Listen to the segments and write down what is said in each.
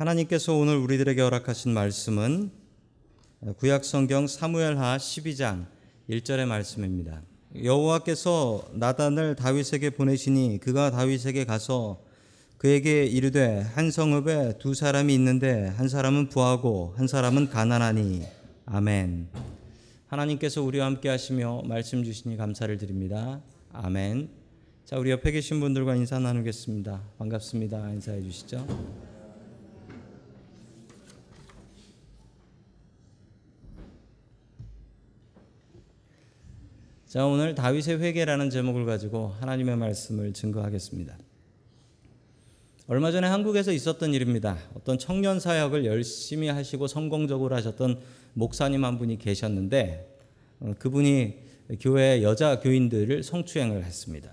하나님께서 오늘 우리들에게 허락하신 말씀은 구약 성경 사무엘하 12장 1절의 말씀입니다. 여호와께서 나단을 다윗에게 보내시니 그가 다윗에게 가서 그에게 이르되 한 성읍에 두 사람이 있는데 한 사람은 부하고 한 사람은 가난하니 아멘. 하나님께서 우리와 함께 하시며 말씀 주시니 감사를 드립니다. 아멘. 자, 우리 옆에 계신 분들과 인사 나누겠습니다. 반갑습니다. 인사해 주시죠. 자, 오늘 다윗의 회개라는 제목을 가지고 하나님의 말씀을 증거하겠습니다. 얼마 전에 한국에서 있었던 일입니다. 어떤 청년 사역을 열심히 하시고 성공적으로 하셨던 목사님 한 분이 계셨는데 어, 그분이 교회 여자 교인들을 성추행을 했습니다.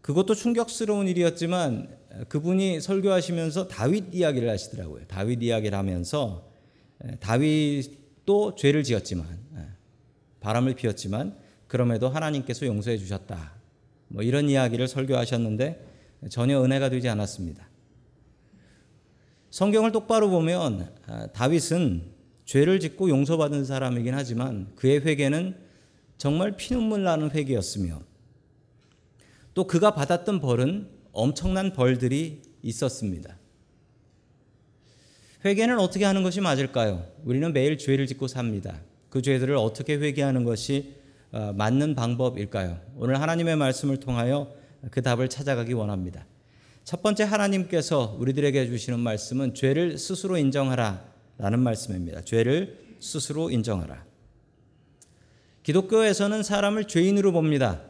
그것도 충격스러운 일이었지만 그분이 설교하시면서 다윗 이야기를 하시더라고요. 다윗 이야기를 하면서 다윗도 죄를 지었지만 바람을 피웠지만 그럼에도 하나님께서 용서해 주셨다. 뭐 이런 이야기를 설교하셨는데 전혀 은혜가 되지 않았습니다. 성경을 똑바로 보면 아, 다윗은 죄를 짓고 용서받은 사람이긴 하지만 그의 회개는 정말 피눈물 나는 회개였으며 또 그가 받았던 벌은 엄청난 벌들이 있었습니다. 회개는 어떻게 하는 것이 맞을까요? 우리는 매일 죄를 짓고 삽니다. 그 죄들을 어떻게 회개하는 것이 어, 맞는 방법일까요? 오늘 하나님의 말씀을 통하여 그 답을 찾아가기 원합니다. 첫 번째 하나님께서 우리들에게 주시는 말씀은 죄를 스스로 인정하라 라는 말씀입니다. 죄를 스스로 인정하라. 기독교에서는 사람을 죄인으로 봅니다.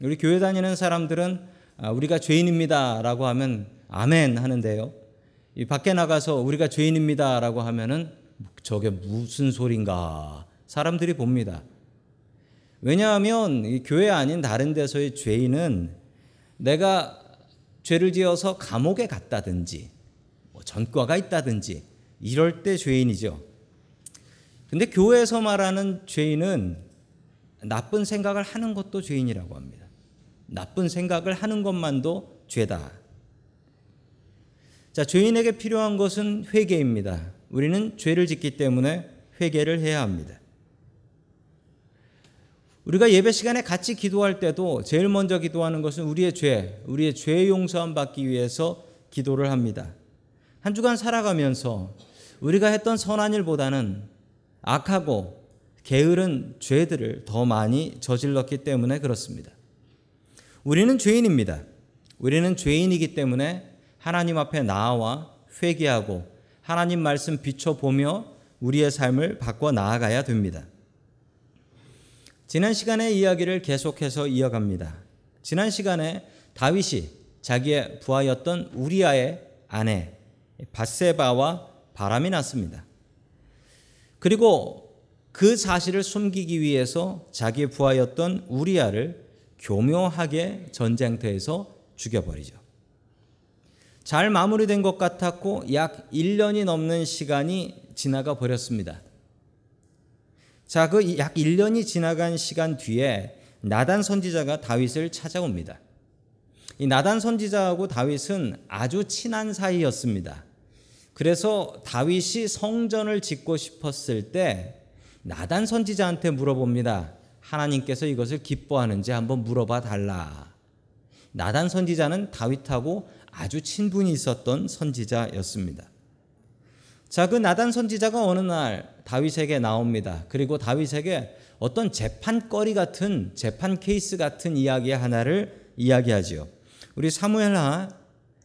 우리 교회 다니는 사람들은 아, 우리가 죄인입니다 라고 하면 아멘 하는데요. 이 밖에 나가서 우리가 죄인입니다 라고 하면은 저게 무슨 소린가 사람들이 봅니다. 왜냐하면 이 교회 아닌 다른 데서의 죄인은 내가 죄를 지어서 감옥에 갔다든지 뭐 전과가 있다든지 이럴 때 죄인이죠. 근데 교회에서 말하는 죄인은 나쁜 생각을 하는 것도 죄인이라고 합니다. 나쁜 생각을 하는 것만도 죄다. 자, 죄인에게 필요한 것은 회개입니다. 우리는 죄를 짓기 때문에 회개를 해야 합니다. 우리가 예배 시간에 같이 기도할 때도 제일 먼저 기도하는 것은 우리의 죄, 우리의 죄 용서함 받기 위해서 기도를 합니다. 한 주간 살아가면서 우리가 했던 선한 일보다는 악하고 게으른 죄들을 더 많이 저질렀기 때문에 그렇습니다. 우리는 죄인입니다. 우리는 죄인이기 때문에 하나님 앞에 나와 회개하고 하나님 말씀 비춰보며 우리의 삶을 바꿔 나아가야 됩니다. 지난 시간의 이야기를 계속해서 이어갑니다. 지난 시간에 다윗이 자기의 부하였던 우리아의 아내 바세바와 바람이 났습니다. 그리고 그 사실을 숨기기 위해서 자기의 부하였던 우리아를 교묘하게 전쟁터에서 죽여버리죠. 잘 마무리된 것 같았고 약 1년이 넘는 시간이 지나가 버렸습니다. 자, 그 약 1년이 지나간 시간 뒤에 나단 선지자가 다윗을 찾아옵니다. 이 나단 선지자하고 다윗은 아주 친한 사이였습니다. 그래서 다윗이 성전을 짓고 싶었을 때 나단 선지자한테 물어봅니다. 하나님께서 이것을 기뻐하는지 한번 물어봐 달라. 나단 선지자는 다윗하고 아주 친분이 있었던 선지자였습니다. 자, 그 나단 선지자가 어느 날 다윗에게 나옵니다. 그리고 다윗에게 어떤 재판거리 같은 재판 케이스 같은 이야기 하나를 이야기하지요. 우리 사무엘하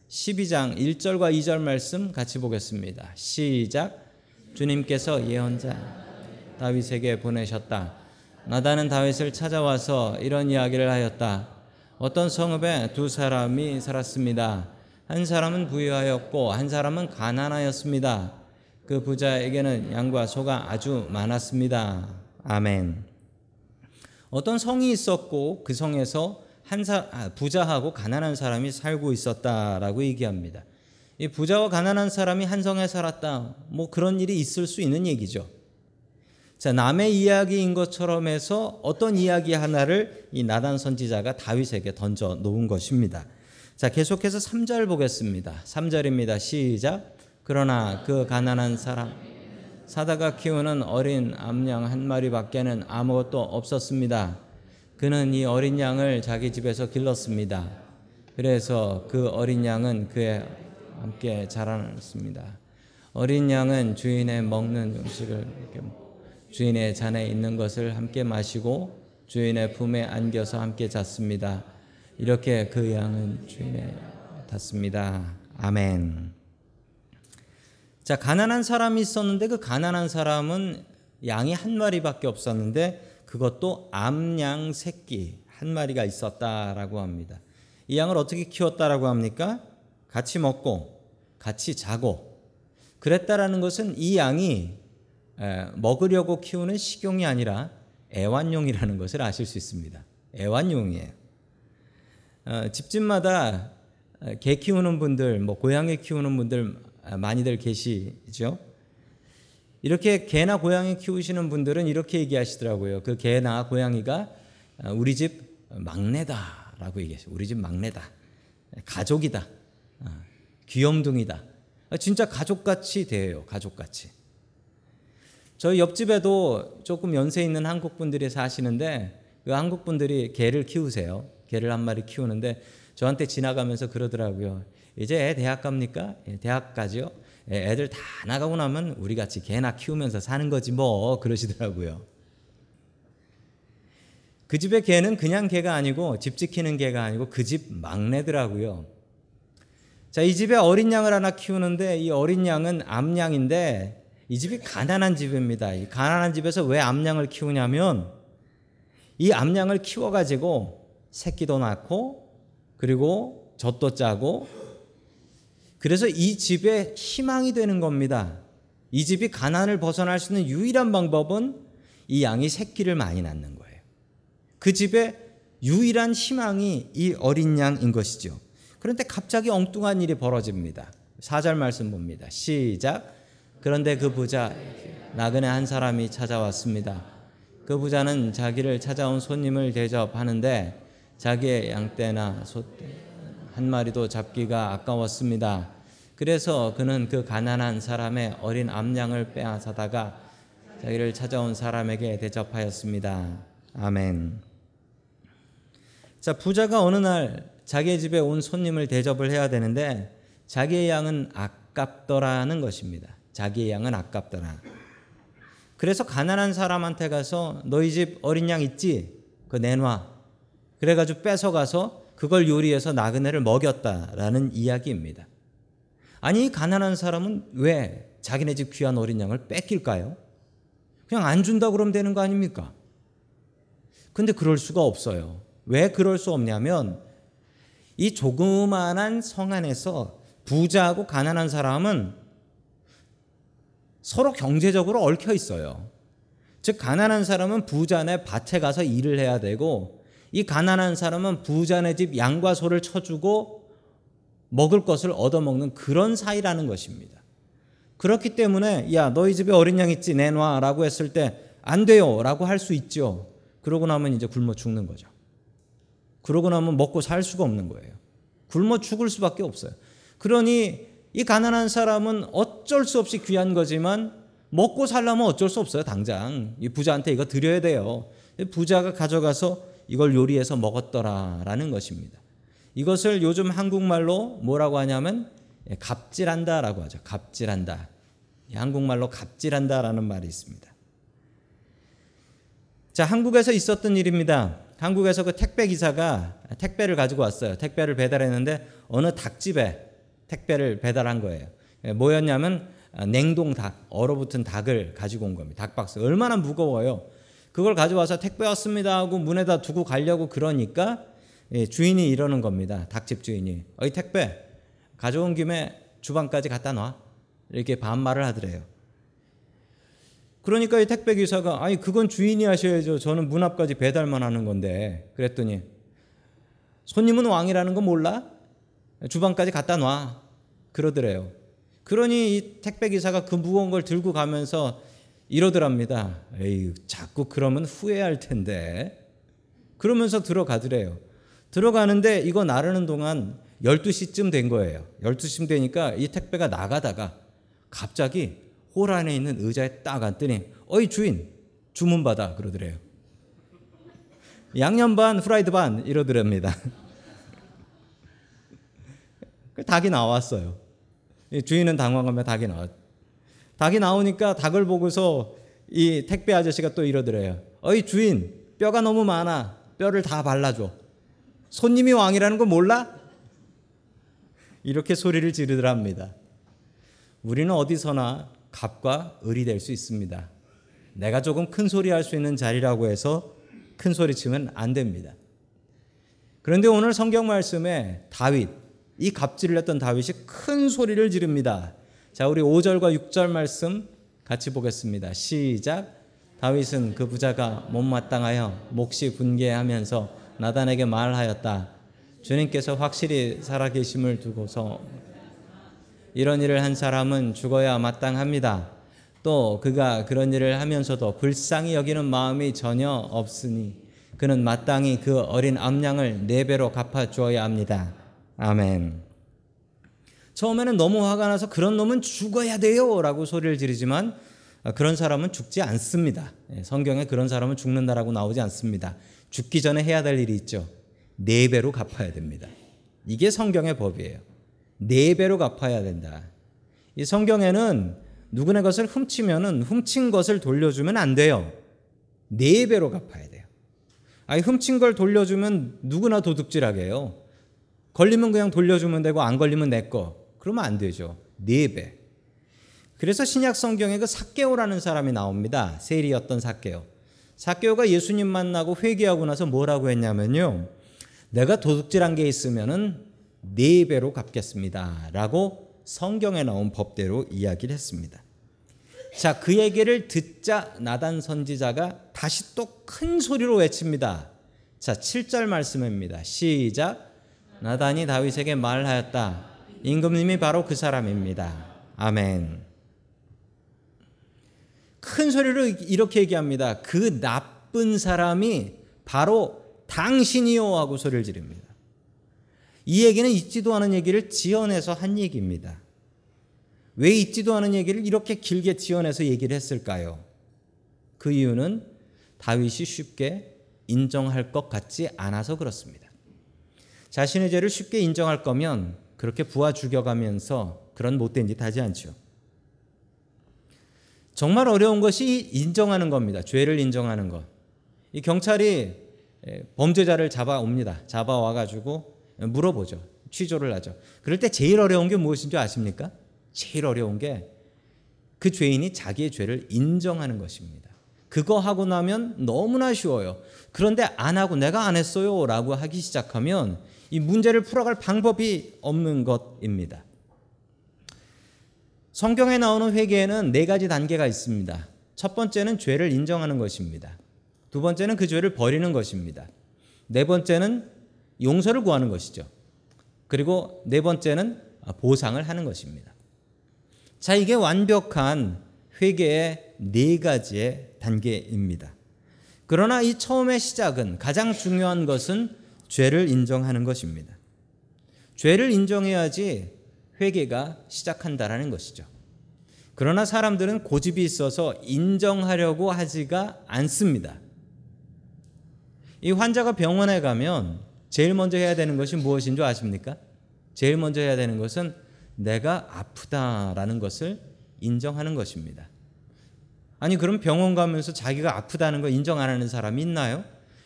12장 1절과 2절 말씀 같이 보겠습니다. 시작. 주님께서 예언자 다윗에게 보내셨다. 나단은 다윗을 찾아와서 이런 이야기를 하였다. 어떤 성읍에 두 사람이 살았습니다. 한 사람은 부유하였고 한 사람은 가난하였습니다. 그 부자에게는 양과 소가 아주 많았습니다. 아멘. 어떤 성이 있었고 그 성에서 한 사, 아, 부자하고 가난한 사람이 살고 있었다라고 얘기합니다. 이 부자와 가난한 사람이 한 성에 살았다. 뭐 그런 일이 있을 수 있는 얘기죠. 자, 남의 이야기인 것처럼 해서 어떤 이야기 하나를 이 나단 선지자가 다윗에게 던져 놓은 것입니다. 자, 계속해서 3절 보겠습니다. 3절입니다. 시작. 그러나 그 가난한 사람 사다가 키우는 어린 암양 한 마리밖에는 아무것도 없었습니다. 그는 이 어린 양을 자기 집에서 길렀습니다. 그래서 그 어린 양은 그에 함께 자라났습니다. 어린 양은 주인의 먹는 음식을 주인의 잔에 있는 것을 함께 마시고 주인의 품에 안겨서 함께 잤습니다. 이렇게 그 양은 주인에 닿습니다. 아멘. 자, 가난한 사람이 있었는데 그 가난한 사람은 양이 한 마리밖에 없었는데 그것도 암양 새끼 한 마리가 있었다라고 합니다. 이 양을 어떻게 키웠다라고 합니까? 같이 먹고 같이 자고 그랬다라는 것은 이 양이 먹으려고 키우는 식용이 아니라 애완용이라는 것을 아실 수 있습니다. 애완용이에요. 어, 집집마다 개 키우는 분들, 뭐 고양이 키우는 분들 많이들 계시죠. 이렇게 개나 고양이 키우시는 분들은 이렇게 얘기하시더라고요. 그 개나 고양이가 우리 집 막내다라고 얘기하시요 우리 집 막내다. 가족이다. 어, 귀염둥이다. 진짜 가족같이 대해요. 가족같이. 저희 옆집에도 조금 연세 있는 한국 분들이 사시는데 그 한국 분들이 개를 키우세요. 개를 한 마리 키우는데 저한테 지나가면서 그러더라고요. 이제 애 대학 갑니까? 예, 대학 가죠. 예, 애들 다 나가고 나면 우리 같이 개나 키우면서 사는 거지 뭐 그러시더라고요. 그 집의 개는 그냥 개가 아니고 집 지키는 개가 아니고 그 집 막내더라고요. 자, 이 집에 어린 양을 하나 키우는데 이 어린 양은 암양인데 이 집이 가난한 집입니다. 이 가난한 집에서 왜 암양을 키우냐면 이 암양을 키워 가지고 새끼도 낳고 그리고 젖도 짜고 그래서 이 집에 희망이 되는 겁니다. 이 집이 가난을 벗어날 수 있는 유일한 방법은 이 양이 새끼를 많이 낳는 거예요. 그 집에 유일한 희망이 이 어린 양인 것이죠. 그런데 갑자기 엉뚱한 일이 벌어집니다. 4절 말씀 봅니다. 시작. 그런데 그 부자 나그네 한 사람이 찾아왔습니다. 그 부자는 자기를 찾아온 손님을 대접하는데 자기의 양떼나 소떼 한 마리도 잡기가 아까웠습니다. 그래서 그는 그 가난한 사람의 어린 암양을 빼앗아다가 자기를 찾아온 사람에게 대접하였습니다. 아멘. 자, 부자가 어느 날 자기 집에 온 손님을 대접을 해야 되는데 자기의 양은 아깝더라는 것입니다. 자기의 양은 아깝더라. 그래서 가난한 사람한테 가서 너희 집 어린 양 있지? 그 내놔. 그래가지고 뺏어가서 그걸 요리해서 나그네를 먹였다라는 이야기입니다. 아니 가난한 사람은 왜 자기네 집 귀한 어린 양을 뺏길까요? 그냥 안 준다 그러면 되는 거 아닙니까? 근데 그럴 수가 없어요. 왜 그럴 수 없냐면 이 조그만한 성 안에서 부자하고 가난한 사람은 서로 경제적으로 얽혀 있어요. 즉 가난한 사람은 부자네 밭에 가서 일을 해야 되고 이 가난한 사람은 부자네 집 양과 소를 쳐주고 먹을 것을 얻어먹는 그런 사이라는 것입니다. 그렇기 때문에 야 너희 집에 어린 양 있지 내놔라고 했을 때 안 돼요라고 할 수 있죠. 그러고 나면 이제 굶어 죽는 거죠. 그러고 나면 먹고 살 수가 없는 거예요. 굶어 죽을 수밖에 없어요. 그러니 이 가난한 사람은 어쩔 수 없이 귀한 거지만 먹고 살려면 어쩔 수 없어요. 당장 이 부자한테 이거 드려야 돼요. 부자가 가져가서 이걸 요리해서 먹었더라라는 것입니다. 이것을 요즘 한국말로 뭐라고 하냐면 예, 갑질한다라고 하죠. 갑질한다. 한국말로 갑질한다라는 말이 있습니다. 자, 한국에서 있었던 일입니다. 한국에서 그 택배 기사가 택배를 가지고 왔어요. 택배를 배달했는데 어느 닭집에 택배를 배달한 거예요. 예, 뭐였냐면 아, 냉동 닭, 얼어붙은 닭을 가지고 온 겁니다. 닭박스. 얼마나 무거워요. 그걸 가져와서 택배 왔습니다 하고 문에다 두고 가려고 그러니까 예, 주인이 이러는 겁니다. 닭집 주인이. 어이 택배 가져온 김에 주방까지 갖다 놔. 이렇게 반말을 하더래요. 그러니까 이 택배 기사가 아니 그건 주인이 하셔야죠. 저는 문 앞까지 배달만 하는 건데. 그랬더니 손님은 왕이라는 거 몰라? 주방까지 갖다 놔. 그러더래요. 그러니 이 택배 기사가 그 무거운 걸 들고 가면서 이러더랍니다. 에이, 자꾸 그러면 후회할 텐데. 그러면서 들어가더래요. 들어가는데 이거 나르는 동안 12시쯤 된 거예요. 12시쯤 되니까 이 택배가 나가다가 갑자기 홀 안에 있는 의자에 딱 앉더니 어이 주인 주문 받아 그러더래요. 양념 반 프라이드 반 이러더랍니다. 그 닭이 나왔어요. 주인은 당황하며 닭이 나왔. 닭이 나오니까 닭을 보고서 이 택배 아저씨가 또 이러더래요. 어이 주인 뼈가 너무 많아. 뼈를 다 발라줘. 손님이 왕이라는 거 몰라? 이렇게 소리를 지르더랍니다. 우리는 어디서나 갑과 을이 될 수 있습니다. 내가 조금 큰 소리 할 수 있는 자리라고 해서 큰 소리 치면 안 됩니다. 그런데 오늘 성경 말씀에 다윗, 이 갑질을 했던 다윗이 큰 소리를 지릅니다. 자, 우리 5절과 6절 말씀 같이 보겠습니다. 시작. 다윗은 그 부자가 못마땅하여 몫이 분개하면서 나단에게 말하였다. 주님께서 확실히 살아계심을 두고서 이런 일을 한 사람은 죽어야 마땅합니다. 또 그가 그런 일을 하면서도 불쌍히 여기는 마음이 전혀 없으니 그는 마땅히 그 어린 암양을 네 배로 갚아 주어야 합니다. 아멘. 처음에는 너무 화가 나서 그런 놈은 죽어야 돼요 라고 소리를 지르지만 그런 사람은 죽지 않습니다. 예, 성경에 그런 사람은 죽는다라고 나오지 않습니다. 죽기 전에 해야 될 일이 있죠. 네 배로 갚아야 됩니다. 이게 성경의 법이에요. 네 배로 갚아야 된다. 이 성경에는 누구네 것을 훔치면은 훔친 것을 돌려주면 안 돼요. 네 배로 갚아야 돼요. 아니 훔친 걸 돌려주면 누구나 도둑질하게요. 걸리면 그냥 돌려주면 되고 안 걸리면 내 거. 그러면 안 되죠. 네 배. 그래서 신약 성경에 그 사개오라는 사람이 나옵니다. 세리였던 사개오. 사개오가 예수님 만나고 회개하고 나서 뭐라고 했냐면요. 내가 도둑질한 게 있으면은 네 배로 갚겠습니다라고 성경에 나온 법대로 이야기를 했습니다. 자, 그 얘기를 듣자 나단 선지자가 다시 또 큰 소리로 외칩니다. 자, 7절 말씀입니다. 시작. 나단이 다윗에게 말하였다. 임금님이 바로 그 사람입니다. 아멘. 큰 소리로 이렇게 얘기합니다. 그 나쁜 사람이 바로 당신이요 하고 소리를 지릅니다. 이 얘기는 있지도 않은 얘기를 지어내서 한 얘기입니다. 왜 있지도 않은 얘기를 이렇게 길게 지어내서 얘기를 했을까요? 그 이유는 다윗이 쉽게 인정할 것 같지 않아서 그렇습니다. 자신의 죄를 쉽게 인정할 거면 그렇게 부하 죽여가면서 그런 못된 짓 하지 않죠. 정말 어려운 것이 인정하는 겁니다. 죄를 인정하는 것. 이 경찰이 범죄자를 잡아옵니다. 잡아와 가지고 물어보죠. 취조를 하죠. 그럴 때 제일 어려운 게 무엇인 줄 아십니까? 제일 어려운 게 그 죄인이 자기의 죄를 인정하는 것입니다. 그거 하고 나면 너무나 쉬워요. 그런데 안 하고 내가 안 했어요 라고 하기 시작하면 이 문제를 풀어갈 방법이 없는 것입니다. 성경에 나오는 회개에는 네 가지 단계가 있습니다. 첫 번째는 죄를 인정하는 것입니다. 두 번째는 그 죄를 버리는 것입니다. 네 번째는 용서를 구하는 것이죠. 그리고 네 번째는 보상을 하는 것입니다. 자, 이게 완벽한 회개의 네 가지의 단계입니다. 그러나 이 처음의 시작은 가장 중요한 것은 죄를 인정하는 것입니다. 죄를 인정해야지 회개가 시작한다라는 것이죠. 그러나 사람들은 고집이 있어서 인정하려고 하지가 않습니다. 이 환자가 병원에 가면 제일 먼저 해야 되는 것이 무엇인 줄 아십니까? 제일 먼저 해야 되는 것은 내가 아프다라는 것을 인정하는 것입니다. 아니 그럼 병원 가면서 자기가 아프다는 거 인정 안 하는 사람이 있나요?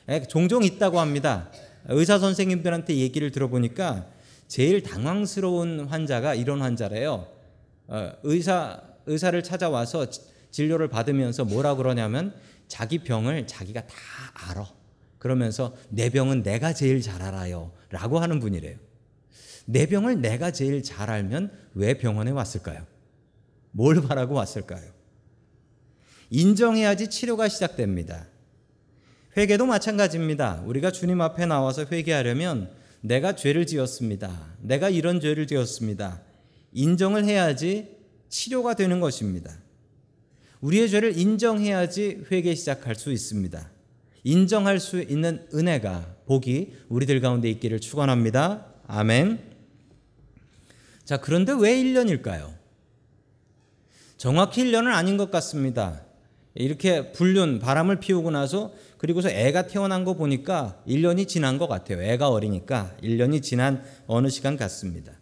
에, 종종 있다고 합니다. 의사 선생님들한테 얘기를 들어보니까 제일 당황스러운 환자가 이런 환자래요. 어, 의사 의사를 찾아와서 진료를 받으면서 뭐라 그러냐면 자기 병을 자기가 다 알아. 그러면서 내 병은 내가 제일 잘 알아요. 라고 하는 분이래요. 내 병을 내가 제일 잘 알면 왜 병원에 왔을까요? 뭘 바라고 왔을까요? 인정해야지 치료가 시작됩니다. 회개도 마찬가지입니다. 우리가 주님 앞에 나와서 회개하려면 내가 죄를 지었습니다. 내가 이런 죄를 지었습니다. 인정을 해야지 치료가 되는 것입니다. 우리의 죄를 인정해야지 회개 시작할 수 있습니다. 인정할 수 있는 은혜가 복이 우리들 가운데 있기를 축원합니다. 아멘. 자, 그런데 왜 1년일까요? 정확히 1년은 아닌 것 같습니다. 이렇게 불륜, 바람을 피우고 나서 그리고서 애가 태어난 거 보니까 1년이 지난 것 같아요. 애가 어리니까 1년이 지난 어느 시간 같습니다.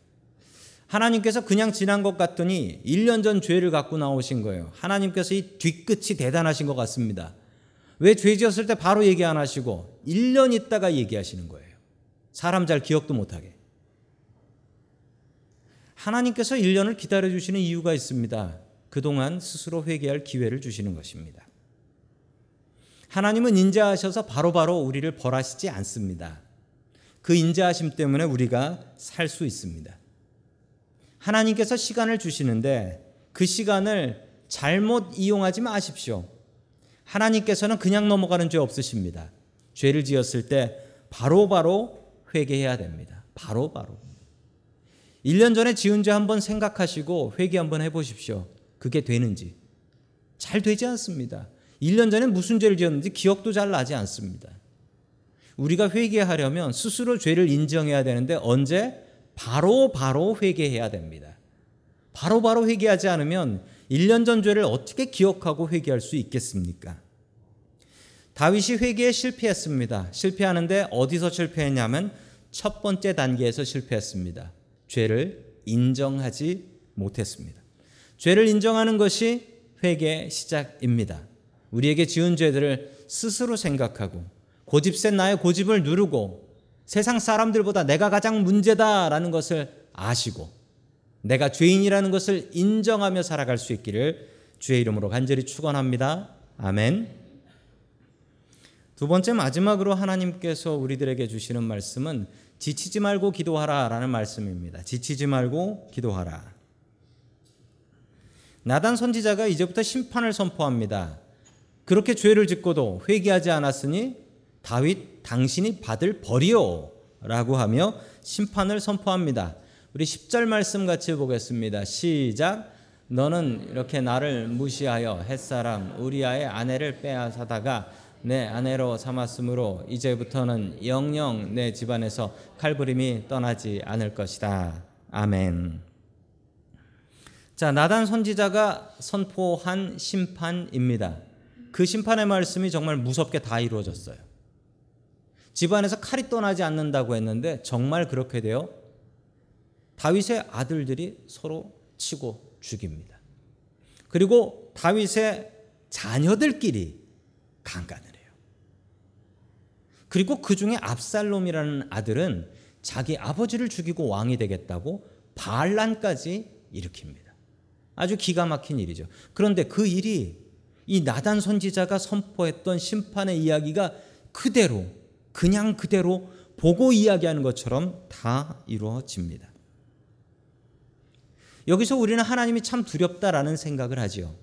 하나님께서 그냥 지난 것 같더니 1년 전 죄를 갖고 나오신 거예요. 하나님께서 이 뒤끝이 대단하신 것 같습니다. 왜 죄 지었을 때 바로 얘기 안 하시고 1년 있다가 얘기하시는 거예요. 사람 잘 기억도 못하게. 하나님께서 1년을 기다려 주시는 이유가 있습니다. 그동안 스스로 회개할 기회를 주시는 것입니다. 하나님은 인자하셔서 바로바로 우리를 벌하시지 않습니다. 그 인자하심 때문에 우리가 살 수 있습니다. 하나님께서 시간을 주시는데 그 시간을 잘못 이용하지 마십시오. 하나님께서는 그냥 넘어가는 죄 없으십니다. 죄를 지었을 때 바로바로 바로 회개해야 됩니다. 바로바로. 바로. 1년 전에 지은 죄 한번 생각하시고 회개 한번 해보십시오. 그게 되는지. 잘 되지 않습니다. 1년 전에 무슨 죄를 지었는지 기억도 잘 나지 않습니다. 우리가 회개하려면 스스로 죄를 인정해야 되는데 언제? 바로 바로 회개해야 됩니다. 바로 바로 회개하지 않으면 1년 전 죄를 어떻게 기억하고 회개할 수 있겠습니까? 다윗이 회개에 실패했습니다. 실패하는데 어디서 실패했냐면 첫 번째 단계에서 실패했습니다. 죄를 인정하지 못했습니다. 죄를 인정하는 것이 회개의 시작입니다. 우리에게 지은 죄들을 스스로 생각하고 고집 센 나의 고집을 누르고 세상 사람들보다 내가 가장 문제다라는 것을 아시고 내가 죄인이라는 것을 인정하며 살아갈 수 있기를 주의 이름으로 간절히 축원합니다. 아멘. 두 번째 마지막으로 하나님께서 우리들에게 주시는 말씀은 지치지 말고 기도하라라는 말씀입니다. 지치지 말고 기도하라. 나단 선지자가 이제부터 심판을 선포합니다. 그렇게 죄를 짓고도 회개하지 않았으니 다윗 당신이 받을 벌이요 라고 하며 심판을 선포합니다. 우리 10절 말씀 같이 보겠습니다. 시작. 너는 이렇게 나를 무시하여 햇사람 우리아의 아내를 빼앗아다가 내 아내로 삼았으므로 이제부터는 영영 내 집안에서 칼부림이 떠나지 않을 것이다. 아멘. 자, 나단 선지자가 선포한 심판입니다. 그 심판의 말씀이 정말 무섭게 다 이루어졌어요. 집안에서 칼이 떠나지 않는다고 했는데 정말 그렇게 되어 다윗의 아들들이 서로 치고 죽입니다. 그리고 다윗의 자녀들끼리 강간을 해요. 그리고 그 중에 압살롬이라는 아들은 자기 아버지를 죽이고 왕이 되겠다고 반란까지 일으킵니다. 아주 기가 막힌 일이죠. 그런데 그 일이 이 나단 선지자가 선포했던 심판의 이야기가 그대로 그냥 그대로 보고 이야기하는 것처럼 다 이루어집니다. 여기서 우리는 하나님이 참 두렵다라는 생각을 하지요.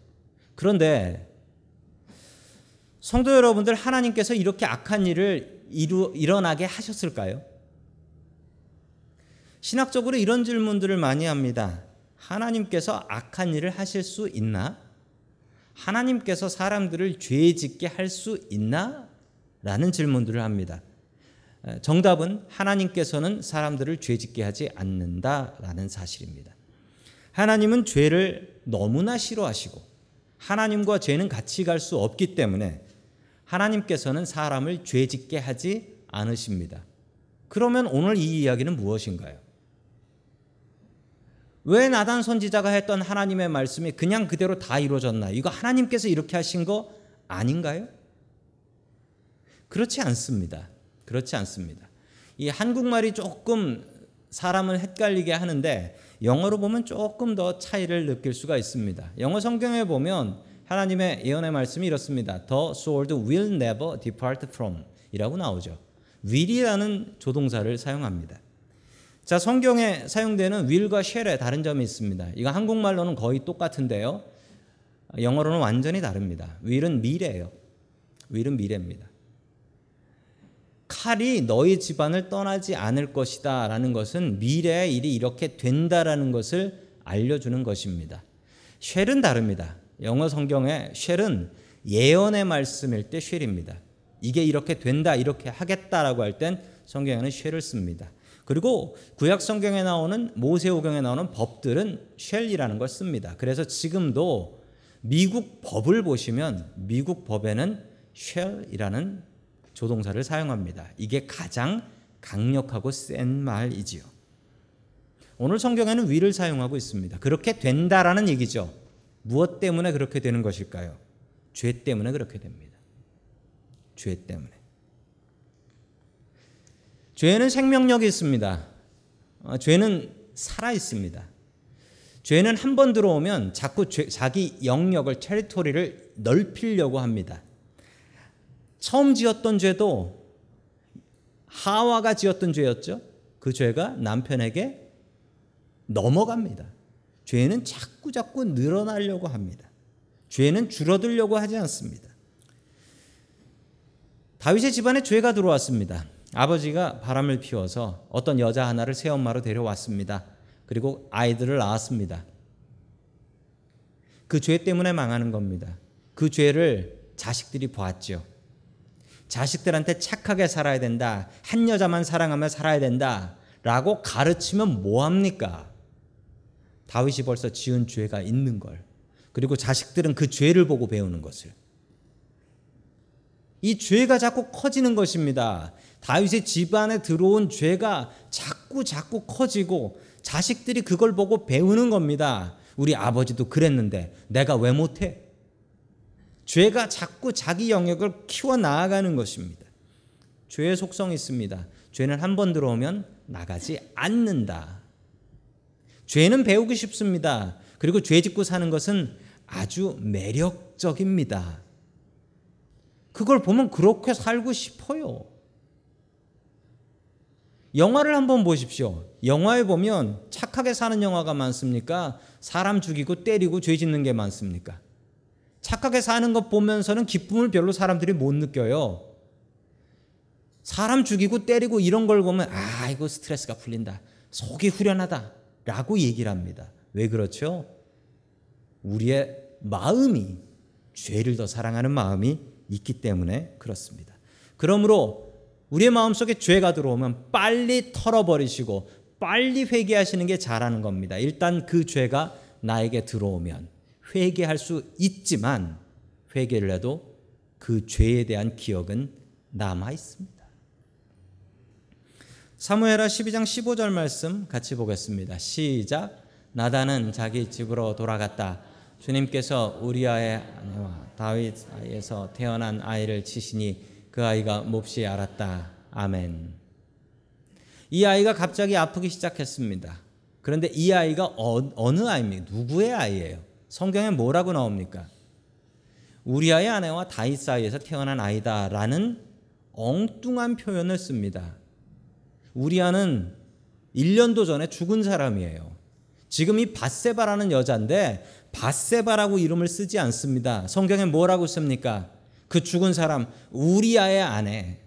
그런데 성도 여러분들 하나님께서 이렇게 악한 일을 이루, 일어나게 하셨을까요? 신학적으로 이런 질문들을 많이 합니다. 하나님께서 악한 일을 하실 수 있나? 하나님께서 사람들을 죄 짓게 할 수 있나? 라는 질문들을 합니다. 정답은 하나님께서는 사람들을 죄 짓게 하지 않는다라는 사실입니다. 하나님은 죄를 너무나 싫어하시고 하나님과 죄는 같이 갈 수 없기 때문에 하나님께서는 사람을 죄 짓게 하지 않으십니다. 그러면 오늘 이 이야기는 무엇인가요? 왜 나단 선지자가 했던 하나님의 말씀이 그냥 그대로 다 이루어졌나? 이거 하나님께서 이렇게 하신 거 아닌가요? 그렇지 않습니다. 그렇지 않습니다. 이 한국말이 조금 사람을 헷갈리게 하는데 영어로 보면 조금 더 차이를 느낄 수가 있습니다. 영어 성경에 보면 하나님의 예언의 말씀이 이렇습니다. The sword will never depart from 이라고 나오죠. will이라는 조동사를 사용합니다. 자, 성경에 사용되는 will과 shall의 다른 점이 있습니다. 이거 한국말로는 거의 똑같은데요. 영어로는 완전히 다릅니다. will은 미래예요. will은 미래입니다. 칼이 너희 집안을 떠나지 않을 것이다 라는 것은 미래의 일이 이렇게 된다라는 것을 알려주는 것입니다. 쉘은 다릅니다. 영어 성경에 쉘은 예언의 말씀일 때 shall입니다. 이게 이렇게 된다, 이렇게 하겠다라고 할 땐 성경에는 shall을 씁니다. 그리고 구약 성경에 나오는 모세오경에 나오는 법들은 shall이라는 걸 씁니다. 그래서 지금도 미국 법을 보시면 미국 법에는 shall이라는 조동사를 사용합니다. 이게 가장 강력하고 센 말이지요. 오늘 성경에는 will을 사용하고 있습니다. 그렇게 된다라는 얘기죠. 무엇 때문에 그렇게 되는 것일까요? 죄 때문에 그렇게 됩니다. 죄 때문에. 죄는 생명력이 있습니다. 어, 죄는 살아 있습니다. 죄는 한 번 들어오면 자꾸 죄, 자기 영역을 테리토리를 넓히려고 합니다. 처음 지었던 죄도 하와가 지었던 죄였죠. 그 죄가 남편에게 넘어갑니다. 죄는 자꾸 자꾸 늘어나려고 합니다. 죄는 줄어들려고 하지 않습니다. 다윗의 집안에 죄가 들어왔습니다. 아버지가 바람을 피워서 어떤 여자 하나를 새엄마로 데려왔습니다. 그리고 아이들을 낳았습니다. 그 죄 때문에 망하는 겁니다. 그 죄를 자식들이 보았죠. 자식들한테 착하게 살아야 된다. 한 여자만 사랑하며 살아야 된다. 라고 가르치면 뭐합니까? 다윗이 벌써 지은 죄가 있는 걸. 그리고 자식들은 그 죄를 보고 배우는 것을. 이 죄가 자꾸 커지는 것입니다. 다윗의 집안에 들어온 죄가 자꾸 자꾸 커지고 자식들이 그걸 보고 배우는 겁니다. 우리 아버지도 그랬는데 내가 왜 못해? 죄가 자꾸 자기 영역을 키워 나아가는 것입니다. 죄의 속성이 있습니다. 죄는 한 번 들어오면 나가지 않는다. 죄는 배우기 쉽습니다. 그리고 죄 짓고 사는 것은 아주 매력적입니다. 그걸 보면 그렇게 살고 싶어요. 영화를 한번 보십시오. 영화에 보면 착하게 사는 영화가 많습니까? 사람 죽이고 때리고 죄 짓는 게 많습니까? 착하게 사는 것 보면서는 기쁨을 별로 사람들이 못 느껴요. 사람 죽이고 때리고 이런 걸 보면 아, 이거 스트레스가 풀린다. 속이 후련하다. 라고 얘기를 합니다. 왜 그렇죠? 우리의 마음이 죄를 더 사랑하는 마음이 있기 때문에 그렇습니다. 그러므로 우리의 마음속에 죄가 들어오면 빨리 털어버리시고 빨리 회개하시는 게 잘하는 겁니다. 일단 그 죄가 나에게 들어오면 회개할 수 있지만 회개를 해도 그 죄에 대한 기억은 남아 있습니다. 사무엘하 12장 15절 말씀 같이 보겠습니다. 시작. 나단은 자기 집으로 돌아갔다. 주님께서 우리아의 아내와 다윗 사이에서 태어난 아이를 치시니 그 아이가 몹시 알았다. 아멘. 이 아이가 갑자기 아프기 시작했습니다. 그런데 이 아이가 어, 느 아이입니까? 누구의 아이예요? 성경에 뭐라고 나옵니까? 우리아의 아내와 다윗 사이에서 태어난 아이다라는 엉뚱한 표현을 씁니다. 우리아는 1년도 전에 죽은 사람이에요. 지금 이 바세바라는 여자인데 바세바라고 이름을 쓰지 않습니다. 성경에 뭐라고 씁니까? 그 죽은 사람 우리아의 아내.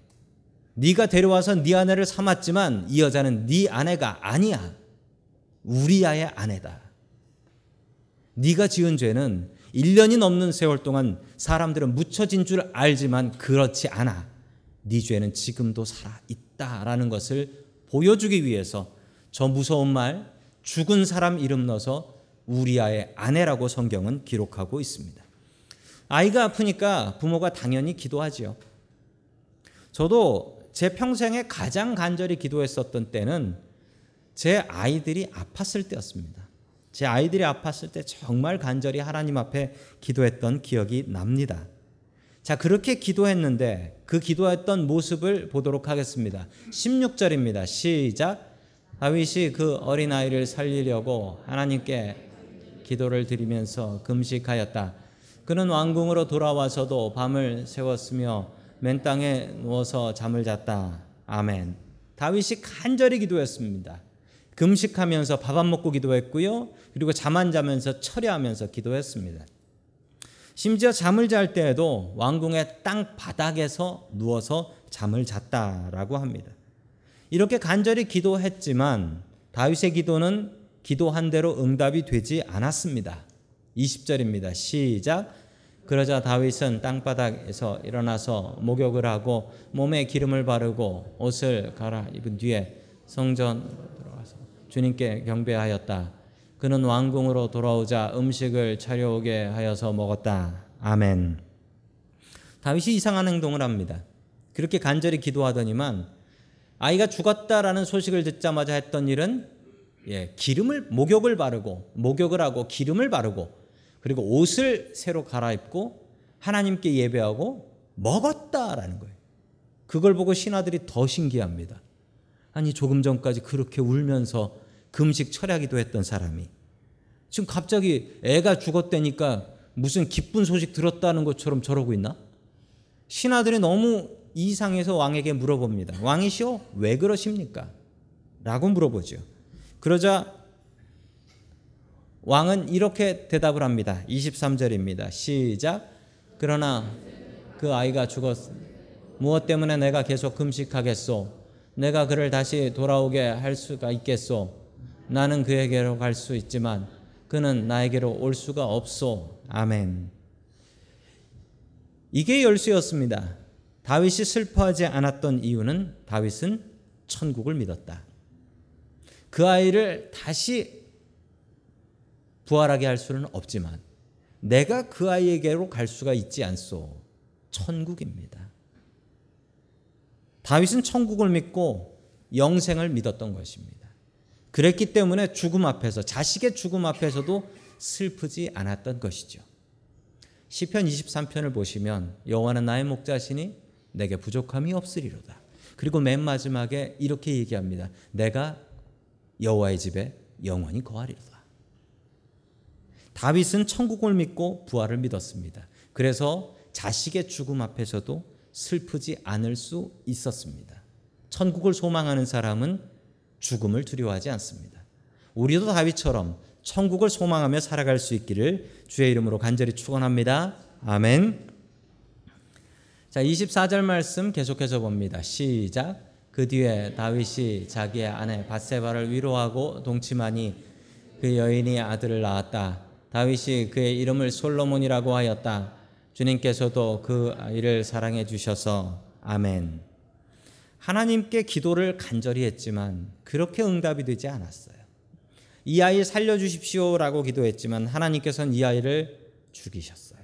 네가 데려와서 네 아내를 삼았지만 이 여자는 네 아내가 아니야. 우리아의 아내다. 네가 지은 죄는 1년이 넘는 세월 동안 사람들은 묻혀진 줄 알지만 그렇지 않아. 네 죄는 지금도 살아 있다라는 것을 보여주기 위해서 저 무서운 말 죽은 사람 이름 넣어서 우리아의 아내라고 성경은 기록하고 있습니다. 아이가 아프니까 부모가 당연히 기도하지요. 저도 제 평생에 가장 간절히 기도했었던 때는 제 아이들이 아팠을 때였습니다. 제 아이들이 아팠을 때 정말 간절히 하나님 앞에 기도했던 기억이 납니다. 자, 그렇게 기도했는데 그 기도했던 모습을 보도록 하겠습니다. 16절입니다. 시작. 다윗이 그 어린아이를 살리려고 하나님께 기도를 드리면서 금식하였다. 그는 왕궁으로 돌아와서도 밤을 새웠으며 맨 땅에 누워서 잠을 잤다. 아멘. 다윗이 간절히 기도했습니다. 금식하면서 밥 안 먹고 기도했고요. 그리고 잠 안 자면서 철야하면서 기도했습니다. 심지어 잠을 잘 때에도 왕궁의 땅 바닥에서 누워서 잠을 잤다라고 합니다. 이렇게 간절히 기도했지만 다윗의 기도는 기도한 대로 응답이 되지 않았습니다. 20절입니다. 시작. 그러자 다윗은 땅바닥에서 일어나서 목욕을 하고 몸에 기름을 바르고 옷을 갈아입은 뒤에 성전으로 들어가서 주님께 경배하였다. 그는 왕궁으로 돌아오자 음식을 차려오게 하여서 먹었다. 아멘. 다윗이 이상한 행동을 합니다. 그렇게 간절히 기도하더니만 아이가 죽었다라는 소식을 듣자마자 했던 일은 예, 기름을 목욕을 바르고 목욕을 하고 기름을 바르고 그리고 옷을 새로 갈아입고 하나님께 예배하고 먹었다라는 거예요. 그걸 보고 신하들이 더 신기합니다. 아니 조금 전까지 그렇게 울면서 금식 철야기도 했던 사람이 지금 갑자기 애가 죽었다니까 무슨 기쁜 소식 들었다는 것처럼 저러고 있나? 신하들이 너무 이상해서 왕에게 물어봅니다. 왕이시오? 왜 그러십니까? 라고 물어보죠. 그러자 왕은 이렇게 대답을 합니다. 23절입니다. 시작. 그러나 그 아이가 죽었 무엇 때문에 내가 계속 금식하겠소? 내가 그를 다시 돌아오게 할 수가 있겠소? 나는 그에게로 갈 수 있지만 그는 나에게로 올 수가 없소. 아멘. 이게 열쇠였습니다. 다윗이 슬퍼하지 않았던 이유는 다윗은 천국을 믿었다. 그 아이를 다시 부활하게 할 수는 없지만 내가 그 아이에게로 갈 수가 있지 않소. 천국입니다. 다윗은 천국을 믿고 영생을 믿었던 것입니다. 그랬기 때문에 죽음 앞에서 자식의 죽음 앞에서도 슬프지 않았던 것이죠. 시편 23편을 보시면 여호와는 나의 목자시니 내게 부족함이 없으리로다. 그리고 맨 마지막에 이렇게 얘기합니다. 내가 여호와의 집에 영원히 거하리로다. 다윗은 천국을 믿고 부활을 믿었습니다. 그래서 자식의 죽음 앞에서도 슬프지 않을 수 있었습니다. 천국을 소망하는 사람은 죽음을 두려워하지 않습니다. 우리도 다윗처럼 천국을 소망하며 살아갈 수 있기를 주의 이름으로 간절히 축원합니다. 아멘. 자, 24절 말씀 계속해서 봅니다. 시작. 그 뒤에 다윗이 자기의 아내 바세바를 위로하고 동침하니 그 여인이 아들을 낳았다. 다윗이 그의 이름을 솔로몬이라고 하였다. 주님께서도 그 아이를 사랑해 주셔서 아멘. 하나님께 기도를 간절히 했지만 그렇게 응답이 되지 않았어요. 이 아이 살려 주십시오라고 기도했지만 하나님께서는 이 아이를 죽이셨어요.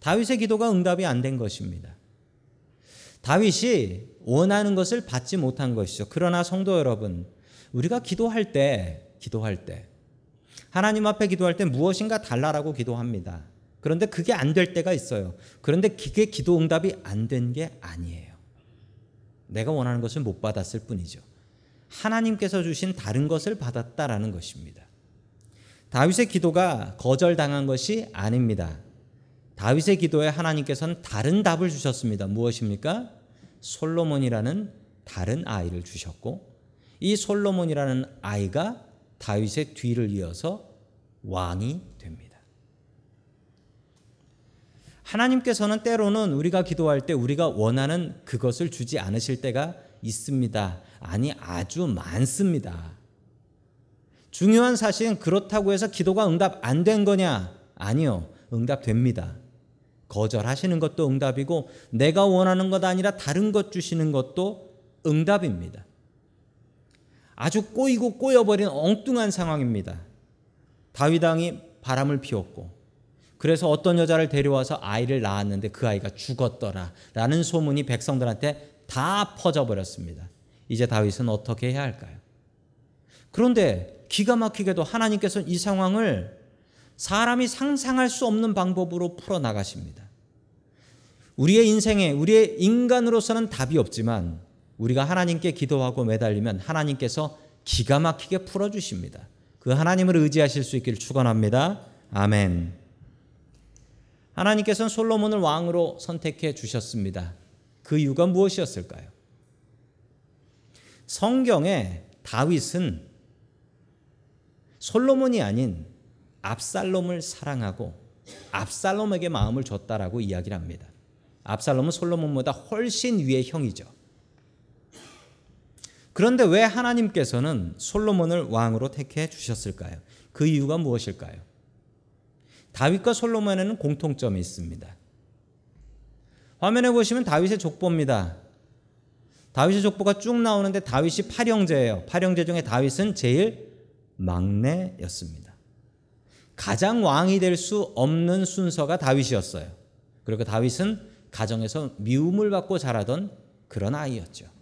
다윗의 기도가 응답이 안 된 것입니다. 다윗이 원하는 것을 받지 못한 것이죠. 그러나 성도 여러분, 우리가 기도할 때, 기도할 때, 하나님 앞에 기도할 때 무엇인가 달라라고 기도합니다. 그런데 그게 안 될 때가 있어요. 그런데 그게 기도 응답이 안 된 게 아니에요. 내가 원하는 것을 못 받았을 뿐이죠. 하나님께서 주신 다른 것을 받았다라는 것입니다. 다윗의 기도가 거절당한 것이 아닙니다. 다윗의 기도에 하나님께서는 다른 답을 주셨습니다. 무엇입니까? 솔로몬이라는 다른 아이를 주셨고 이 솔로몬이라는 아이가 다윗의 뒤를 이어서 왕이 됩니다. 하나님께서는 때로는 우리가 기도할 때 우리가 원하는 그것을 주지 않으실 때가 있습니다. 아니, 아주 많습니다. 중요한 사실은 그렇다고 해서 기도가 응답 안 된 거냐? 아니요. 응답됩니다. 거절하시는 것도 응답이고 내가 원하는 것 아니라 다른 것 주시는 것도 응답입니다. 아주 꼬이고 꼬여버린 엉뚱한 상황입니다. 다윗 왕이 바람을 피웠고 그래서 어떤 여자를 데려와서 아이를 낳았는데 그 아이가 죽었더라라는 소문이 백성들한테 다 퍼져 버렸습니다. 이제 다윗은 어떻게 해야 할까요? 그런데 기가 막히게도 하나님께서 이 상황을 사람이 상상할 수 없는 방법으로 풀어 나가십니다. 우리의 인생에 우리의 인간으로서는 답이 없지만 우리가 하나님께 기도하고 매달리면 하나님께서 기가 막히게 풀어 주십니다. 그 하나님을 의지하실 수 있기를 축원합니다. 아멘. 하나님께서는 솔로몬을 왕으로 선택해 주셨습니다. 그 이유가 무엇이었을까요? 성경에 다윗은 솔로몬이 아닌 압살롬을 사랑하고 압살롬에게 마음을 줬다라고 이야기를 합니다. 압살롬은 솔로몬보다 훨씬 위의 형이죠. 그런데 왜 하나님께서는 솔로몬을 왕으로 택해 주셨을까요? 그 이유가 무엇일까요? 다윗과 솔로몬에는 공통점이 있습니다. 화면에 보시면 다윗의 족보입니다. 다윗의 족보가 쭉 나오는데 다윗이 팔형제예요. 팔형제 중에 다윗은 제일 막내였습니다. 가장 왕이 될 수 없는 순서가 다윗이었어요. 그리고 다윗은 가정에서 미움을 받고 자라던 그런 아이였죠.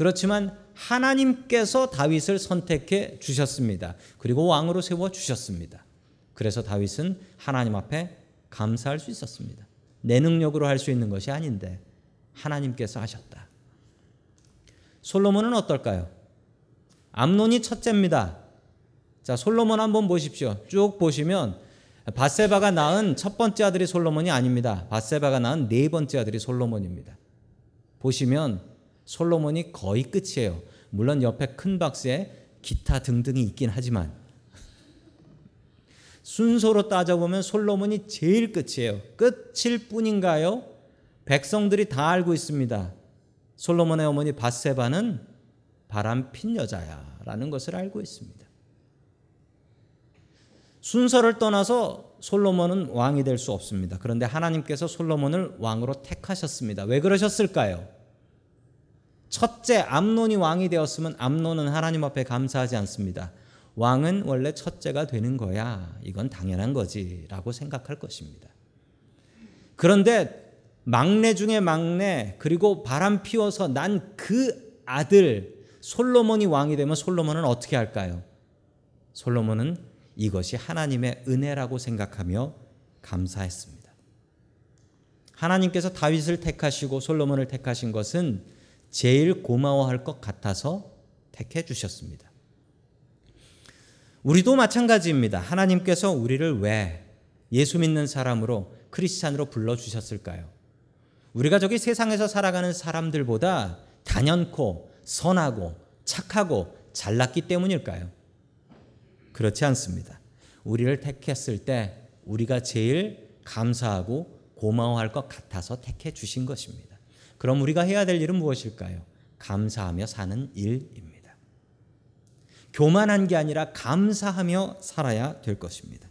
그렇지만 하나님께서 다윗을 선택해 주셨습니다. 그리고 왕으로 세워 주셨습니다. 그래서 다윗은 하나님 앞에 감사할 수 있었습니다. 내 능력으로 할 수 있는 것이 아닌데 하나님께서 하셨다. 솔로몬은 어떨까요? 암논이 첫째입니다. 자, 솔로몬 한번 보십시오. 쭉 보시면 바세바가 낳은 첫 번째 아들이 솔로몬이 아닙니다. 바세바가 낳은 네 번째 아들이 솔로몬입니다. 보시면 솔로몬이 거의 끝이에요. 물론 옆에 큰 박스에 기타 등등이 있긴 하지만 순서로 따져보면 솔로몬이 제일 끝이에요. 끝일 뿐인가요? 백성들이 다 알고 있습니다. 솔로몬의 어머니 바세바는 바람핀 여자야라는 것을 알고 있습니다. 순서를 떠나서 솔로몬은 왕이 될 수 없습니다. 그런데 하나님께서 솔로몬을 왕으로 택하셨습니다. 왜 그러셨을까요? 첫째 암논이 왕이 되었으면 암논은 하나님 앞에 감사하지 않습니다. 왕은 원래 첫째가 되는 거야. 이건 당연한 거지라고 생각할 것입니다. 그런데 막내 중에 막내 그리고 바람 피워서 난 그 아들 솔로몬이 왕이 되면 솔로몬은 어떻게 할까요? 솔로몬은 이것이 하나님의 은혜라고 생각하며 감사했습니다. 하나님께서 다윗을 택하시고 솔로몬을 택하신 것은 제일 고마워할 것 같아서 택해 주셨습니다. 우리도 마찬가지입니다. 하나님께서 우리를 왜 예수 믿는 사람으로 크리스찬으로 불러 주셨을까요? 우리가 저기 세상에서 살아가는 사람들보다 단연코 선하고 착하고 잘났기 때문일까요? 그렇지 않습니다. 우리를 택했을 때 우리가 제일 감사하고 고마워할 것 같아서 택해 주신 것입니다. 그럼 우리가 해야 될 일은 무엇일까요? 감사하며 사는 일입니다. 교만한 게 아니라 감사하며 살아야 될 것입니다.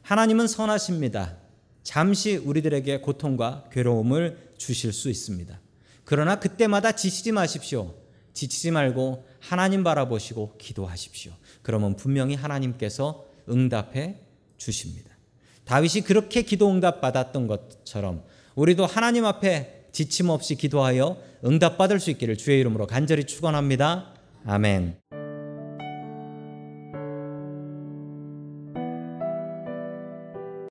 하나님은 선하십니다. 잠시 우리들에게 고통과 괴로움을 주실 수 있습니다. 그러나 그때마다 지치지 마십시오. 지치지 말고 하나님 바라보시고 기도하십시오. 그러면 분명히 하나님께서 응답해 주십니다. 다윗이 그렇게 기도 응답 받았던 것처럼 우리도 하나님 앞에 지침 없이 기도하여 응답 받을 수 있기를 주의 이름으로 간절히 축원합니다. 아멘.